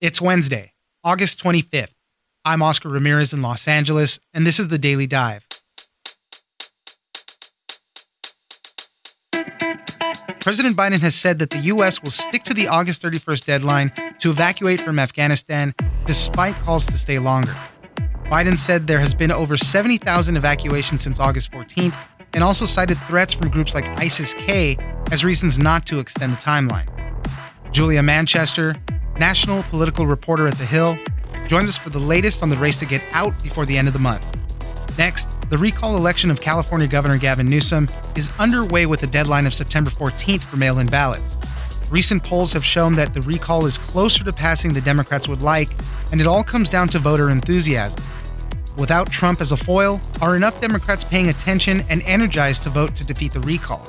It's Wednesday, August 25th. I'm Oscar Ramirez in Los Angeles, and this is the Daily Dive. President Biden has said that the U.S. will stick to the August 31st deadline to evacuate from Afghanistan despite calls to stay longer. Biden said there has been over 70,000 evacuations since August 14th and also cited threats from groups like ISIS K as reasons not to extend the timeline. Julia Manchester, national political reporter at The Hill, joins us for the latest on the race to get out before the end of the month. Next, the recall election of California Governor Gavin Newsom is underway with a deadline of September 14th for mail in ballots. Recent polls have shown that the recall is closer to passing than Democrats would like, and it all comes down to voter enthusiasm. Without Trump as a foil, are enough Democrats paying attention and energized to vote to defeat the recall?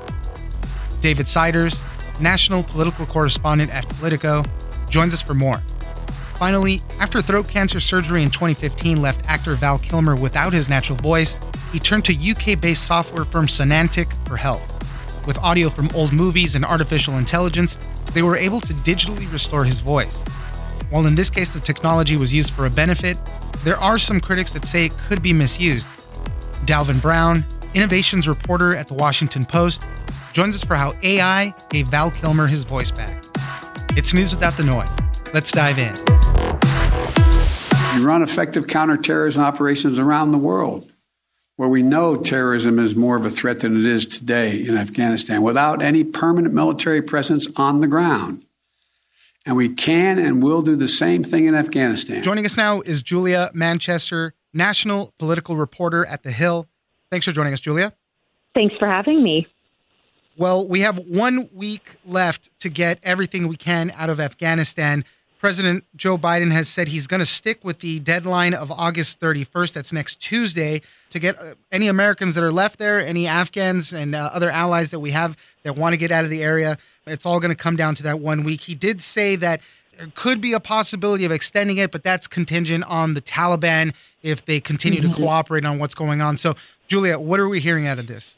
David Siders, national political correspondent at Politico, joins us for more. Finally, after throat cancer surgery in 2015 left actor Val Kilmer without his natural voice, he turned to UK based software firm Sonantic for help. With audio from old movies and artificial intelligence, they were able to digitally restore his voice. While in this case the technology was used for a benefit, there are some critics that say it could be misused. Dalvin Brown, innovations reporter at the Washington Post, joins us for how AI gave Val Kilmer his voice back. It's news without the noise. Let's dive in. You run effective counterterrorism operations around the world where we know terrorism is more of a threat than it is today in Afghanistan without any permanent military presence on the ground. And we can and will do the same thing in Afghanistan. Joining us now is Julia Manchester, national political reporter at The Hill. Thanks for joining us, Julia. Thanks for having me. Well, we have one week left to get everything we can out of Afghanistan. President Joe Biden has said he's going to stick with the deadline of August 31st. That's next Tuesday to get uh, any Americans that are left there, any Afghans and uh, other allies that we have that want to get out of the area. It's all going to come down to that one week. He did say that there could be a possibility of extending it, but that's contingent on the Taliban if they continue mm-hmm. to cooperate on what's going on. So, Julia, what are we hearing out of this?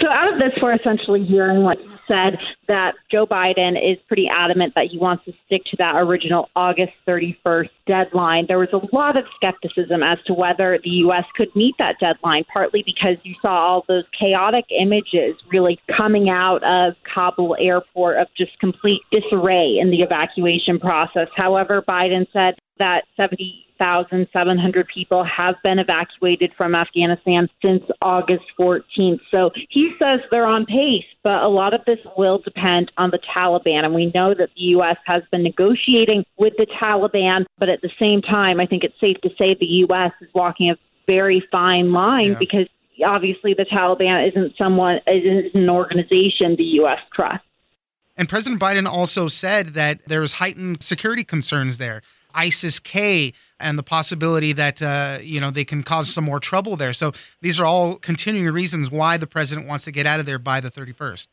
So, out of this, we're essentially hearing what you said that Joe Biden is pretty adamant that he wants to stick to that original August 31st deadline. There was a lot of skepticism as to whether the U.S. could meet that deadline, partly because you saw all those chaotic images really coming out of Kabul airport of just complete disarray in the evacuation process. However, Biden said that 70 1,700 people have been evacuated from Afghanistan since August 14th. So he says they're on pace, but a lot of this will depend on the Taliban. And we know that the U.S. has been negotiating with the Taliban, but at the same time, I think it's safe to say the U.S. is walking a very fine line yeah. because obviously the Taliban isn't someone, isn't an organization the U.S. trusts. And President Biden also said that there's heightened security concerns there. ISIS K and the possibility that uh, you know they can cause some more trouble there. So these are all continuing reasons why the president wants to get out of there by the 31st.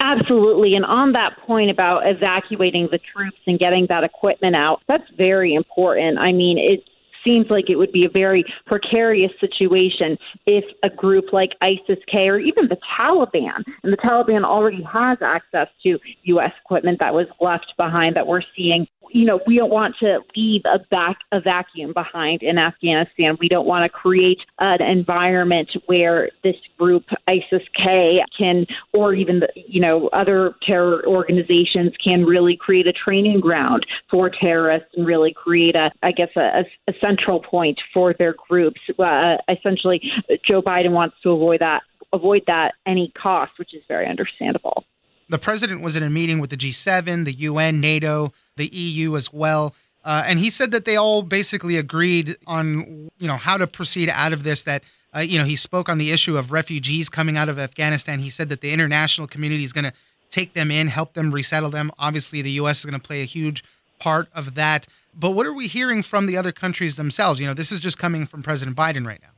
Absolutely. And on that point about evacuating the troops and getting that equipment out, that's very important. I mean, it seems like it would be a very precarious situation if a group like ISIS K or even the Taliban, and the Taliban already has access to U.S. equipment that was left behind that we're seeing. You know, we don't want to leave a back a vacuum behind in Afghanistan. We don't want to create an environment where this group ISIS K can, or even the, you know other terror organizations can really create a training ground for terrorists and really create a, I guess, a, a central point for their groups. Uh, essentially, Joe Biden wants to avoid that avoid that any cost, which is very understandable. The president was in a meeting with the G7, the UN, NATO, the EU as well. Uh, and he said that they all basically agreed on, you know, how to proceed out of this. That, uh, you know, he spoke on the issue of refugees coming out of Afghanistan. He said that the international community is going to take them in, help them resettle them. Obviously, the U.S. is going to play a huge part of that. But what are we hearing from the other countries themselves? You know, this is just coming from President Biden right now.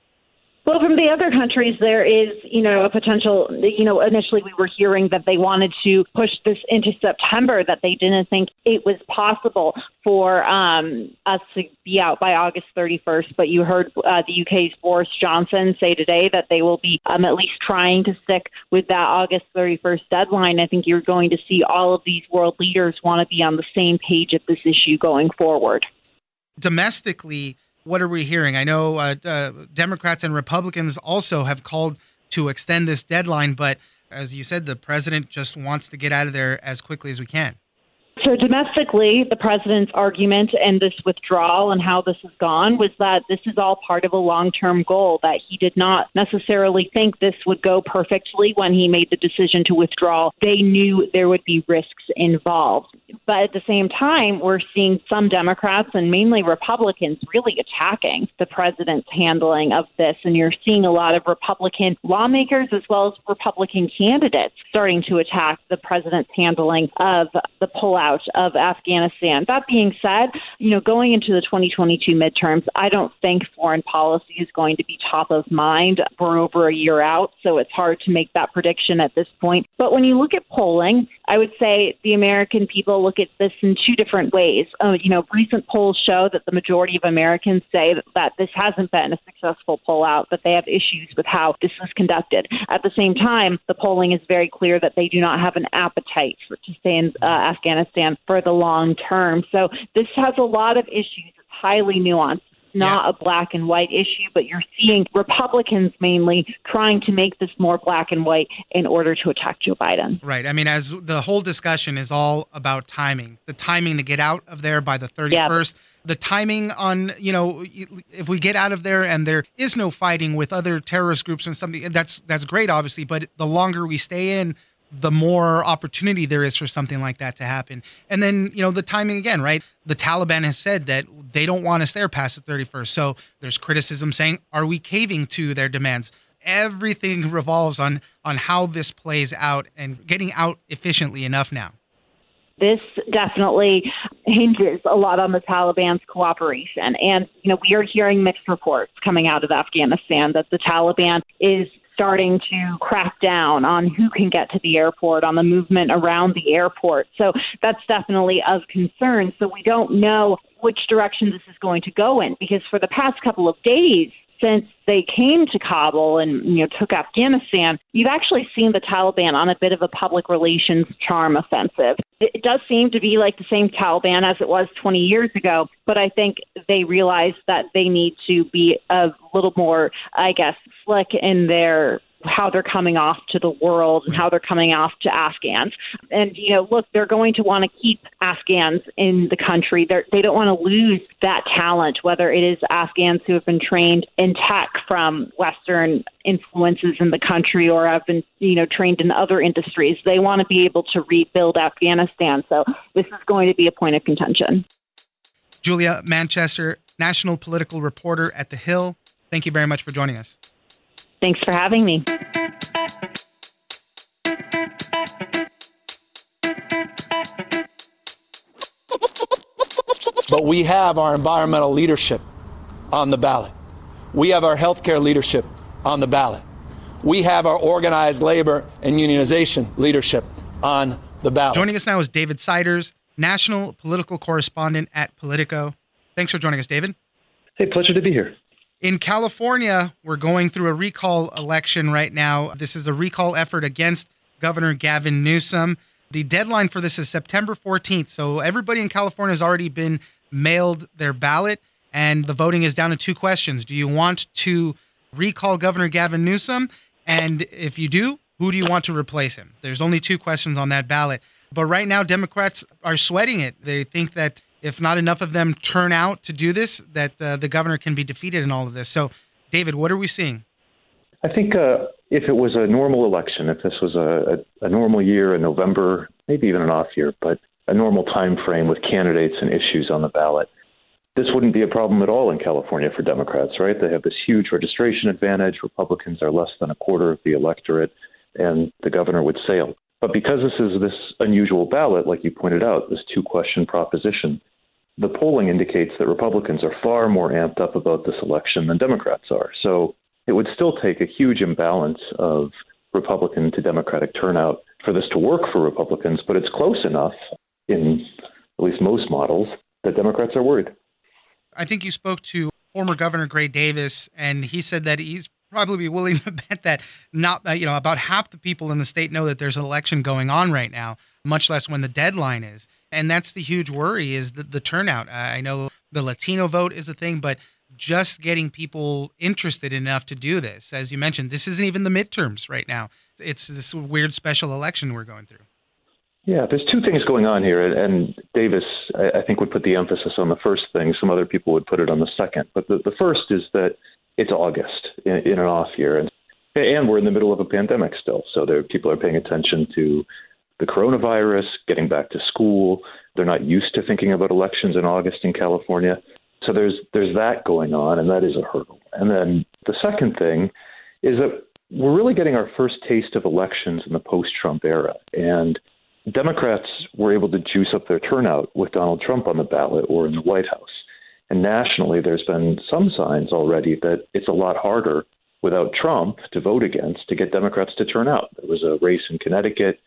Well, from the other countries, there is, you know, a potential. You know, initially we were hearing that they wanted to push this into September, that they didn't think it was possible for um, us to be out by August 31st. But you heard uh, the UK's Boris Johnson say today that they will be um, at least trying to stick with that August 31st deadline. I think you're going to see all of these world leaders want to be on the same page of this issue going forward. Domestically, what are we hearing? I know uh, uh, Democrats and Republicans also have called to extend this deadline, but as you said, the president just wants to get out of there as quickly as we can. So, domestically, the president's argument and this withdrawal and how this has gone was that this is all part of a long term goal, that he did not necessarily think this would go perfectly when he made the decision to withdraw. They knew there would be risks involved. But at the same time, we're seeing some Democrats and mainly Republicans really attacking the president's handling of this. And you're seeing a lot of Republican lawmakers as well as Republican candidates starting to attack the president's handling of the pullout of Afghanistan. That being said, you know, going into the 2022 midterms, I don't think foreign policy is going to be top of mind. for over a year out, so it's hard to make that prediction at this point. But when you look at polling, I would say the American people look at this in two different ways. Uh, you know, recent polls show that the majority of Americans say that, that this hasn't been a successful pullout, that they have issues with how this was conducted. At the same time, the polling is very clear that they do not have an appetite for, to stay in uh, Afghanistan for the long term. So this has a lot of issues. It's highly nuanced not yeah. a black and white issue, but you're seeing Republicans mainly trying to make this more black and white in order to attack Joe Biden. Right. I mean, as the whole discussion is all about timing, the timing to get out of there by the 31st. Yeah. The timing on, you know, if we get out of there and there is no fighting with other terrorist groups and something, that's that's great, obviously. But the longer we stay in, the more opportunity there is for something like that to happen. And then, you know, the timing again, right? The Taliban has said that they don't want us there past the 31st. So there's criticism saying, are we caving to their demands? Everything revolves on on how this plays out and getting out efficiently enough now. This definitely hinges a lot on the Taliban's cooperation. And, you know, we are hearing mixed reports coming out of Afghanistan that the Taliban is starting to crack down on who can get to the airport, on the movement around the airport. So that's definitely of concern. So we don't know which direction this is going to go in because for the past couple of days, since they came to Kabul and you know took Afghanistan, you've actually seen the Taliban on a bit of a public relations charm offensive. It does seem to be like the same Taliban as it was 20 years ago, but I think they realize that they need to be a little more, I guess, slick in their how they're coming off to the world and how they're coming off to Afghans. And, you know, look, they're going to want to keep Afghans in the country. They're, they don't want to lose that talent, whether it is Afghans who have been trained in tech from Western influences in the country or have been, you know, trained in other industries. They want to be able to rebuild Afghanistan. So this is going to be a point of contention. Julia Manchester, national political reporter at The Hill. Thank you very much for joining us. Thanks for having me. But we have our environmental leadership on the ballot. We have our healthcare leadership on the ballot. We have our organized labor and unionization leadership on the ballot. Joining us now is David Siders, national political correspondent at Politico. Thanks for joining us, David. Hey, pleasure to be here. In California, we're going through a recall election right now. This is a recall effort against Governor Gavin Newsom. The deadline for this is September 14th. So everybody in California has already been mailed their ballot, and the voting is down to two questions. Do you want to recall Governor Gavin Newsom? And if you do, who do you want to replace him? There's only two questions on that ballot. But right now, Democrats are sweating it. They think that if not enough of them turn out to do this, that uh, the governor can be defeated in all of this. So, David, what are we seeing? I think uh, if it was a normal election, if this was a, a, a normal year in November, maybe even an off year, but a normal time frame with candidates and issues on the ballot, this wouldn't be a problem at all in California for Democrats, right? They have this huge registration advantage. Republicans are less than a quarter of the electorate, and the governor would sail. But because this is this unusual ballot, like you pointed out, this two question proposition, the polling indicates that Republicans are far more amped up about this election than Democrats are. So it would still take a huge imbalance of Republican to Democratic turnout for this to work for Republicans, but it's close enough in at least most models that Democrats are worried. I think you spoke to former Governor Gray Davis, and he said that he's probably be willing to bet that not uh, you know about half the people in the state know that there's an election going on right now, much less when the deadline is. And that's the huge worry is the, the turnout. I know the Latino vote is a thing, but just getting people interested enough to do this. As you mentioned, this isn't even the midterms right now. It's this weird special election we're going through. Yeah, there's two things going on here, and Davis, I think, would put the emphasis on the first thing. Some other people would put it on the second. But the, the first is that it's August in, in an off year, and and we're in the middle of a pandemic still. So there, people are paying attention to the coronavirus, getting back to school. They're not used to thinking about elections in August in California. So there's there's that going on, and that is a hurdle. And then the second thing is that we're really getting our first taste of elections in the post-Trump era, and Democrats were able to juice up their turnout with Donald Trump on the ballot or in the White House. And nationally, there's been some signs already that it's a lot harder without Trump to vote against to get Democrats to turn out. There was a race in Connecticut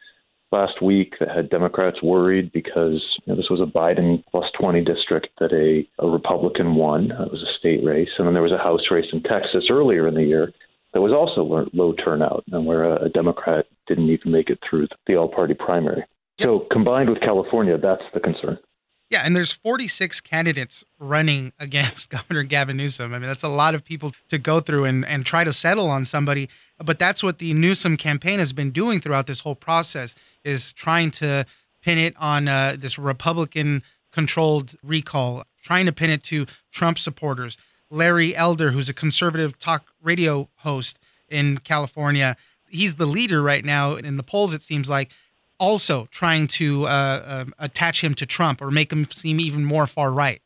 last week that had Democrats worried because you know, this was a Biden plus 20 district that a, a Republican won. It was a state race. And then there was a House race in Texas earlier in the year that was also low, low turnout and where a, a Democrat didn't even make it through the all party primary. Yep. So combined with California, that's the concern. Yeah, and there's 46 candidates running against Governor Gavin Newsom. I mean, that's a lot of people to go through and, and try to settle on somebody. But that's what the Newsom campaign has been doing throughout this whole process is trying to pin it on uh, this Republican controlled recall, trying to pin it to Trump supporters. Larry Elder, who's a conservative talk radio host in California, he's the leader right now in the polls, it seems like also trying to uh, uh, attach him to Trump or make him seem even more far right.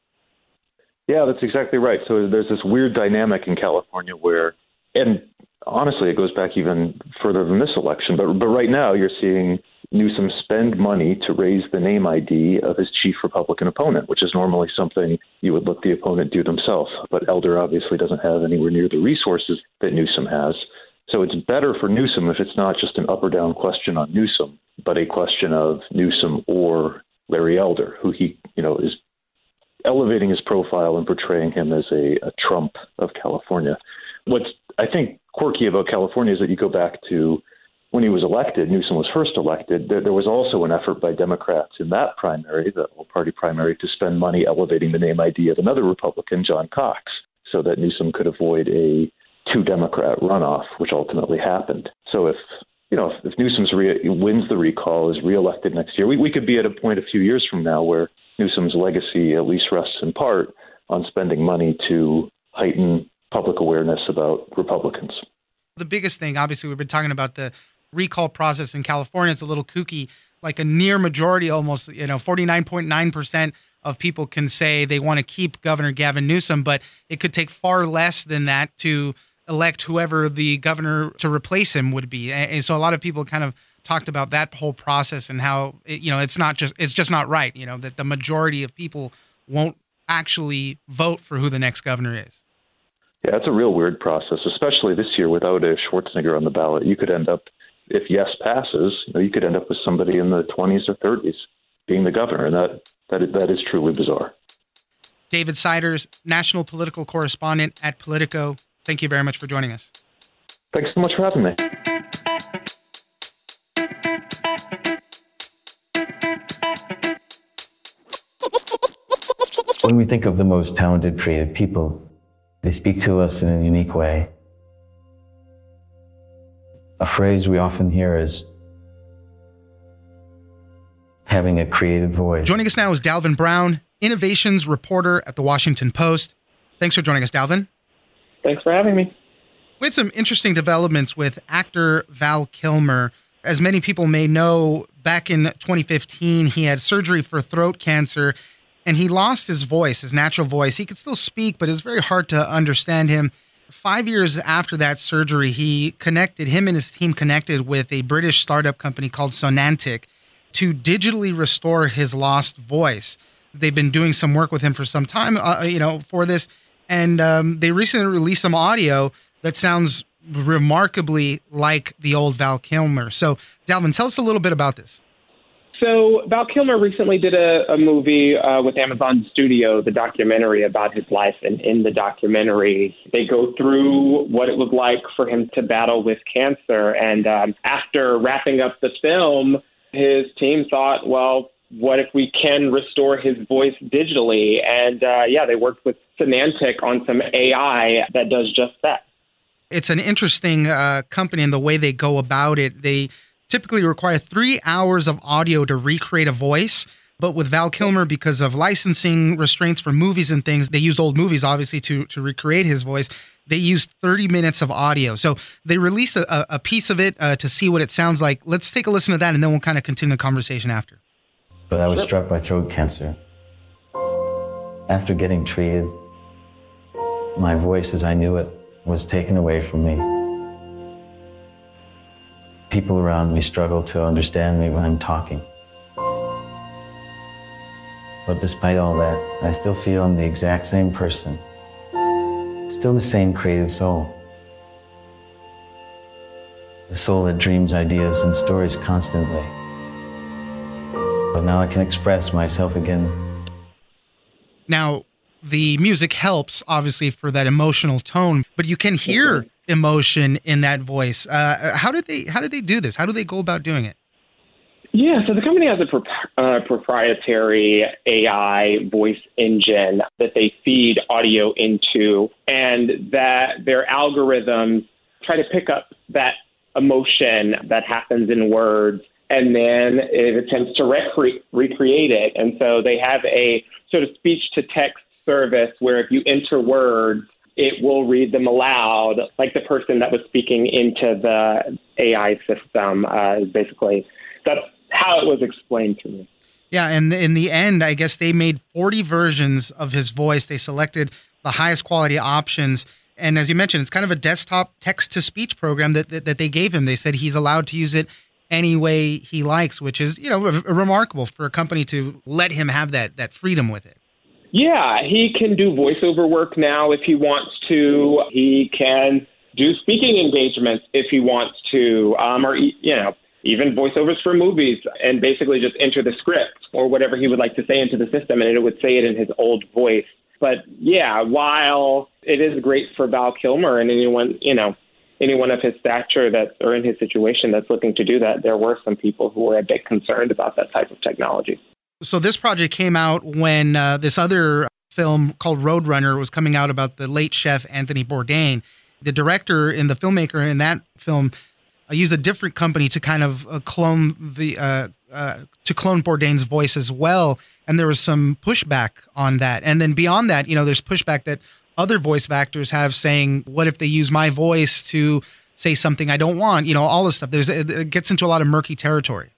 Yeah, that's exactly right. So there's this weird dynamic in California where, and honestly, it goes back even further than this election. But but right now, you're seeing Newsom spend money to raise the name ID of his chief Republican opponent, which is normally something you would let the opponent do themselves. But Elder obviously doesn't have anywhere near the resources that Newsom has. So it's better for Newsom if it's not just an up or down question on Newsom, but a question of Newsom or Larry Elder, who he, you know, is elevating his profile and portraying him as a, a Trump of California. What's I think quirky about California is that you go back to when he was elected, Newsom was first elected, there, there was also an effort by Democrats in that primary, the all party primary, to spend money elevating the name ID of another Republican, John Cox, so that Newsom could avoid a two Democrat runoff, which ultimately happened. So if you know, if, if Newsom's re- wins the recall, is reelected next year, we, we could be at a point a few years from now where Newsom's legacy at least rests in part on spending money to heighten public awareness about Republicans. The biggest thing, obviously, we've been talking about the recall process in California. It's a little kooky, like a near majority, almost, you know, 49.9% of people can say they want to keep Governor Gavin Newsom, but it could take far less than that to elect whoever the governor to replace him would be. And so a lot of people kind of talked about that whole process and how it, you know it's not just it's just not right. You know that the majority of people won't actually vote for who the next governor is. Yeah, it's a real weird process, especially this year without a Schwarzenegger on the ballot. You could end up, if yes passes, you, know, you could end up with somebody in the 20s or 30s being the governor, and that that is, that is truly bizarre. David Siders, national political correspondent at Politico. Thank you very much for joining us. Thanks so much for having me. When we think of the most talented creative people, they speak to us in a unique way. A phrase we often hear is having a creative voice. Joining us now is Dalvin Brown, innovations reporter at the Washington Post. Thanks for joining us, Dalvin. Thanks for having me. We had some interesting developments with actor Val Kilmer. As many people may know, back in 2015, he had surgery for throat cancer and he lost his voice, his natural voice. He could still speak, but it was very hard to understand him. Five years after that surgery, he connected, him and his team connected with a British startup company called Sonantic to digitally restore his lost voice. They've been doing some work with him for some time, uh, you know, for this and um, they recently released some audio that sounds remarkably like the old Val Kilmer. So, Dalvin, tell us a little bit about this. So Val Kilmer recently did a, a movie uh, with Amazon Studio, the documentary about his life, and in the documentary, they go through what it was like for him to battle with cancer. And um, after wrapping up the film, his team thought, well, what if we can restore his voice digitally? And uh, yeah, they worked with Sonantic on some AI that does just that. It's an interesting uh, company in the way they go about it. They typically require three hours of audio to recreate a voice. But with Val Kilmer, because of licensing restraints for movies and things, they used old movies obviously to to recreate his voice. They used 30 minutes of audio. So they released a, a piece of it uh, to see what it sounds like. Let's take a listen to that, and then we'll kind of continue the conversation after. But I was struck by throat cancer. After getting treated, my voice as I knew it was taken away from me people around me struggle to understand me when I'm talking. But despite all that, I still feel I'm the exact same person. Still the same creative soul. The soul that dreams ideas and stories constantly. But now I can express myself again. Now, the music helps, obviously, for that emotional tone, but you can hear emotion in that voice. Uh, how did they How did they do this? How do they go about doing it? Yeah, so the company has a pro- uh, proprietary AI voice engine that they feed audio into, and that their algorithms try to pick up that emotion that happens in words, and then it attempts to recre- recreate it. And so they have a sort of speech to text service where if you enter words, it will read them aloud, like the person that was speaking into the AI system. Uh, basically, that's how it was explained to me. Yeah, and in the end, I guess they made 40 versions of his voice. They selected the highest quality options. And as you mentioned, it's kind of a desktop text to speech program that, that, that they gave him. They said he's allowed to use it any way he likes, which is, you know, remarkable for a company to let him have that that freedom with it. Yeah, he can do voiceover work now if he wants to. He can do speaking engagements if he wants to, um, or you know, even voiceovers for movies, and basically just enter the script or whatever he would like to say into the system, and it would say it in his old voice. But yeah, while it is great for Val Kilmer and anyone, you know, anyone of his stature that or in his situation that's looking to do that, there were some people who were a bit concerned about that type of technology. So this project came out when uh, this other film called Roadrunner was coming out about the late chef Anthony Bourdain. The director and the filmmaker in that film uh, used a different company to kind of uh, clone the uh, uh, to clone Bourdain's voice as well, and there was some pushback on that. And then beyond that, you know, there's pushback that other voice actors have saying, "What if they use my voice to say something I don't want?" You know, all this stuff. There's it gets into a lot of murky territory.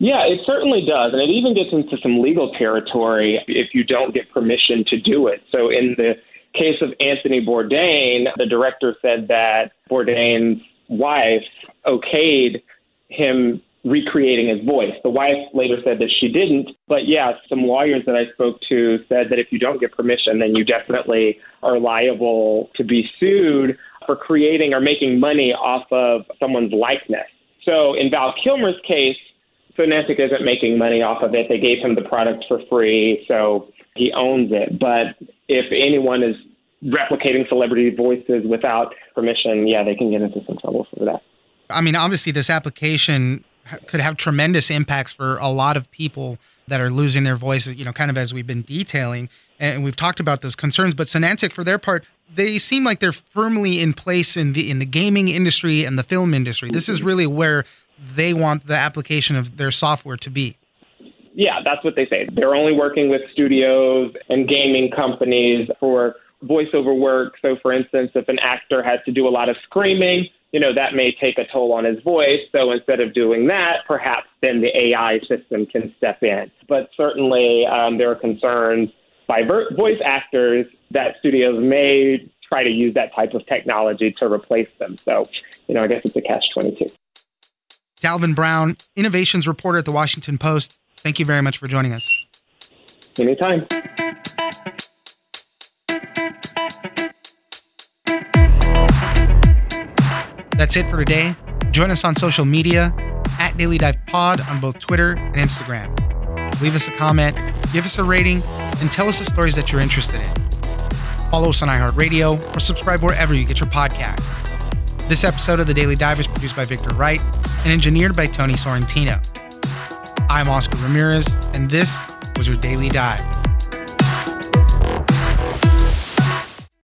Yeah, it certainly does. And it even gets into some legal territory if you don't get permission to do it. So in the case of Anthony Bourdain, the director said that Bourdain's wife okayed him recreating his voice. The wife later said that she didn't. But yeah, some lawyers that I spoke to said that if you don't get permission, then you definitely are liable to be sued for creating or making money off of someone's likeness. So in Val Kilmer's case, Sonantic isn't making money off of it. They gave him the product for free, so he owns it. But if anyone is replicating celebrity voices without permission, yeah, they can get into some trouble for that. I mean, obviously, this application could have tremendous impacts for a lot of people that are losing their voices, you know, kind of as we've been detailing. And we've talked about those concerns, but Sonantic, for their part, they seem like they're firmly in place in the in the gaming industry and the film industry. This is really where they want the application of their software to be. Yeah, that's what they say. They're only working with studios and gaming companies for voiceover work. So, for instance, if an actor has to do a lot of screaming, you know, that may take a toll on his voice. So instead of doing that, perhaps then the AI system can step in. But certainly um, there are concerns by voice actors that studios may try to use that type of technology to replace them. So, you know, I guess it's a catch 22. Dalvin Brown, innovations reporter at the Washington Post. Thank you very much for joining us. Anytime. That's it for today. Join us on social media at Daily Dive Pod on both Twitter and Instagram. Leave us a comment, give us a rating, and tell us the stories that you're interested in. Follow us on iHeartRadio or subscribe wherever you get your podcast. This episode of The Daily Dive is produced by Victor Wright and engineered by Tony Sorrentino. I'm Oscar Ramirez, and this was your Daily Dive.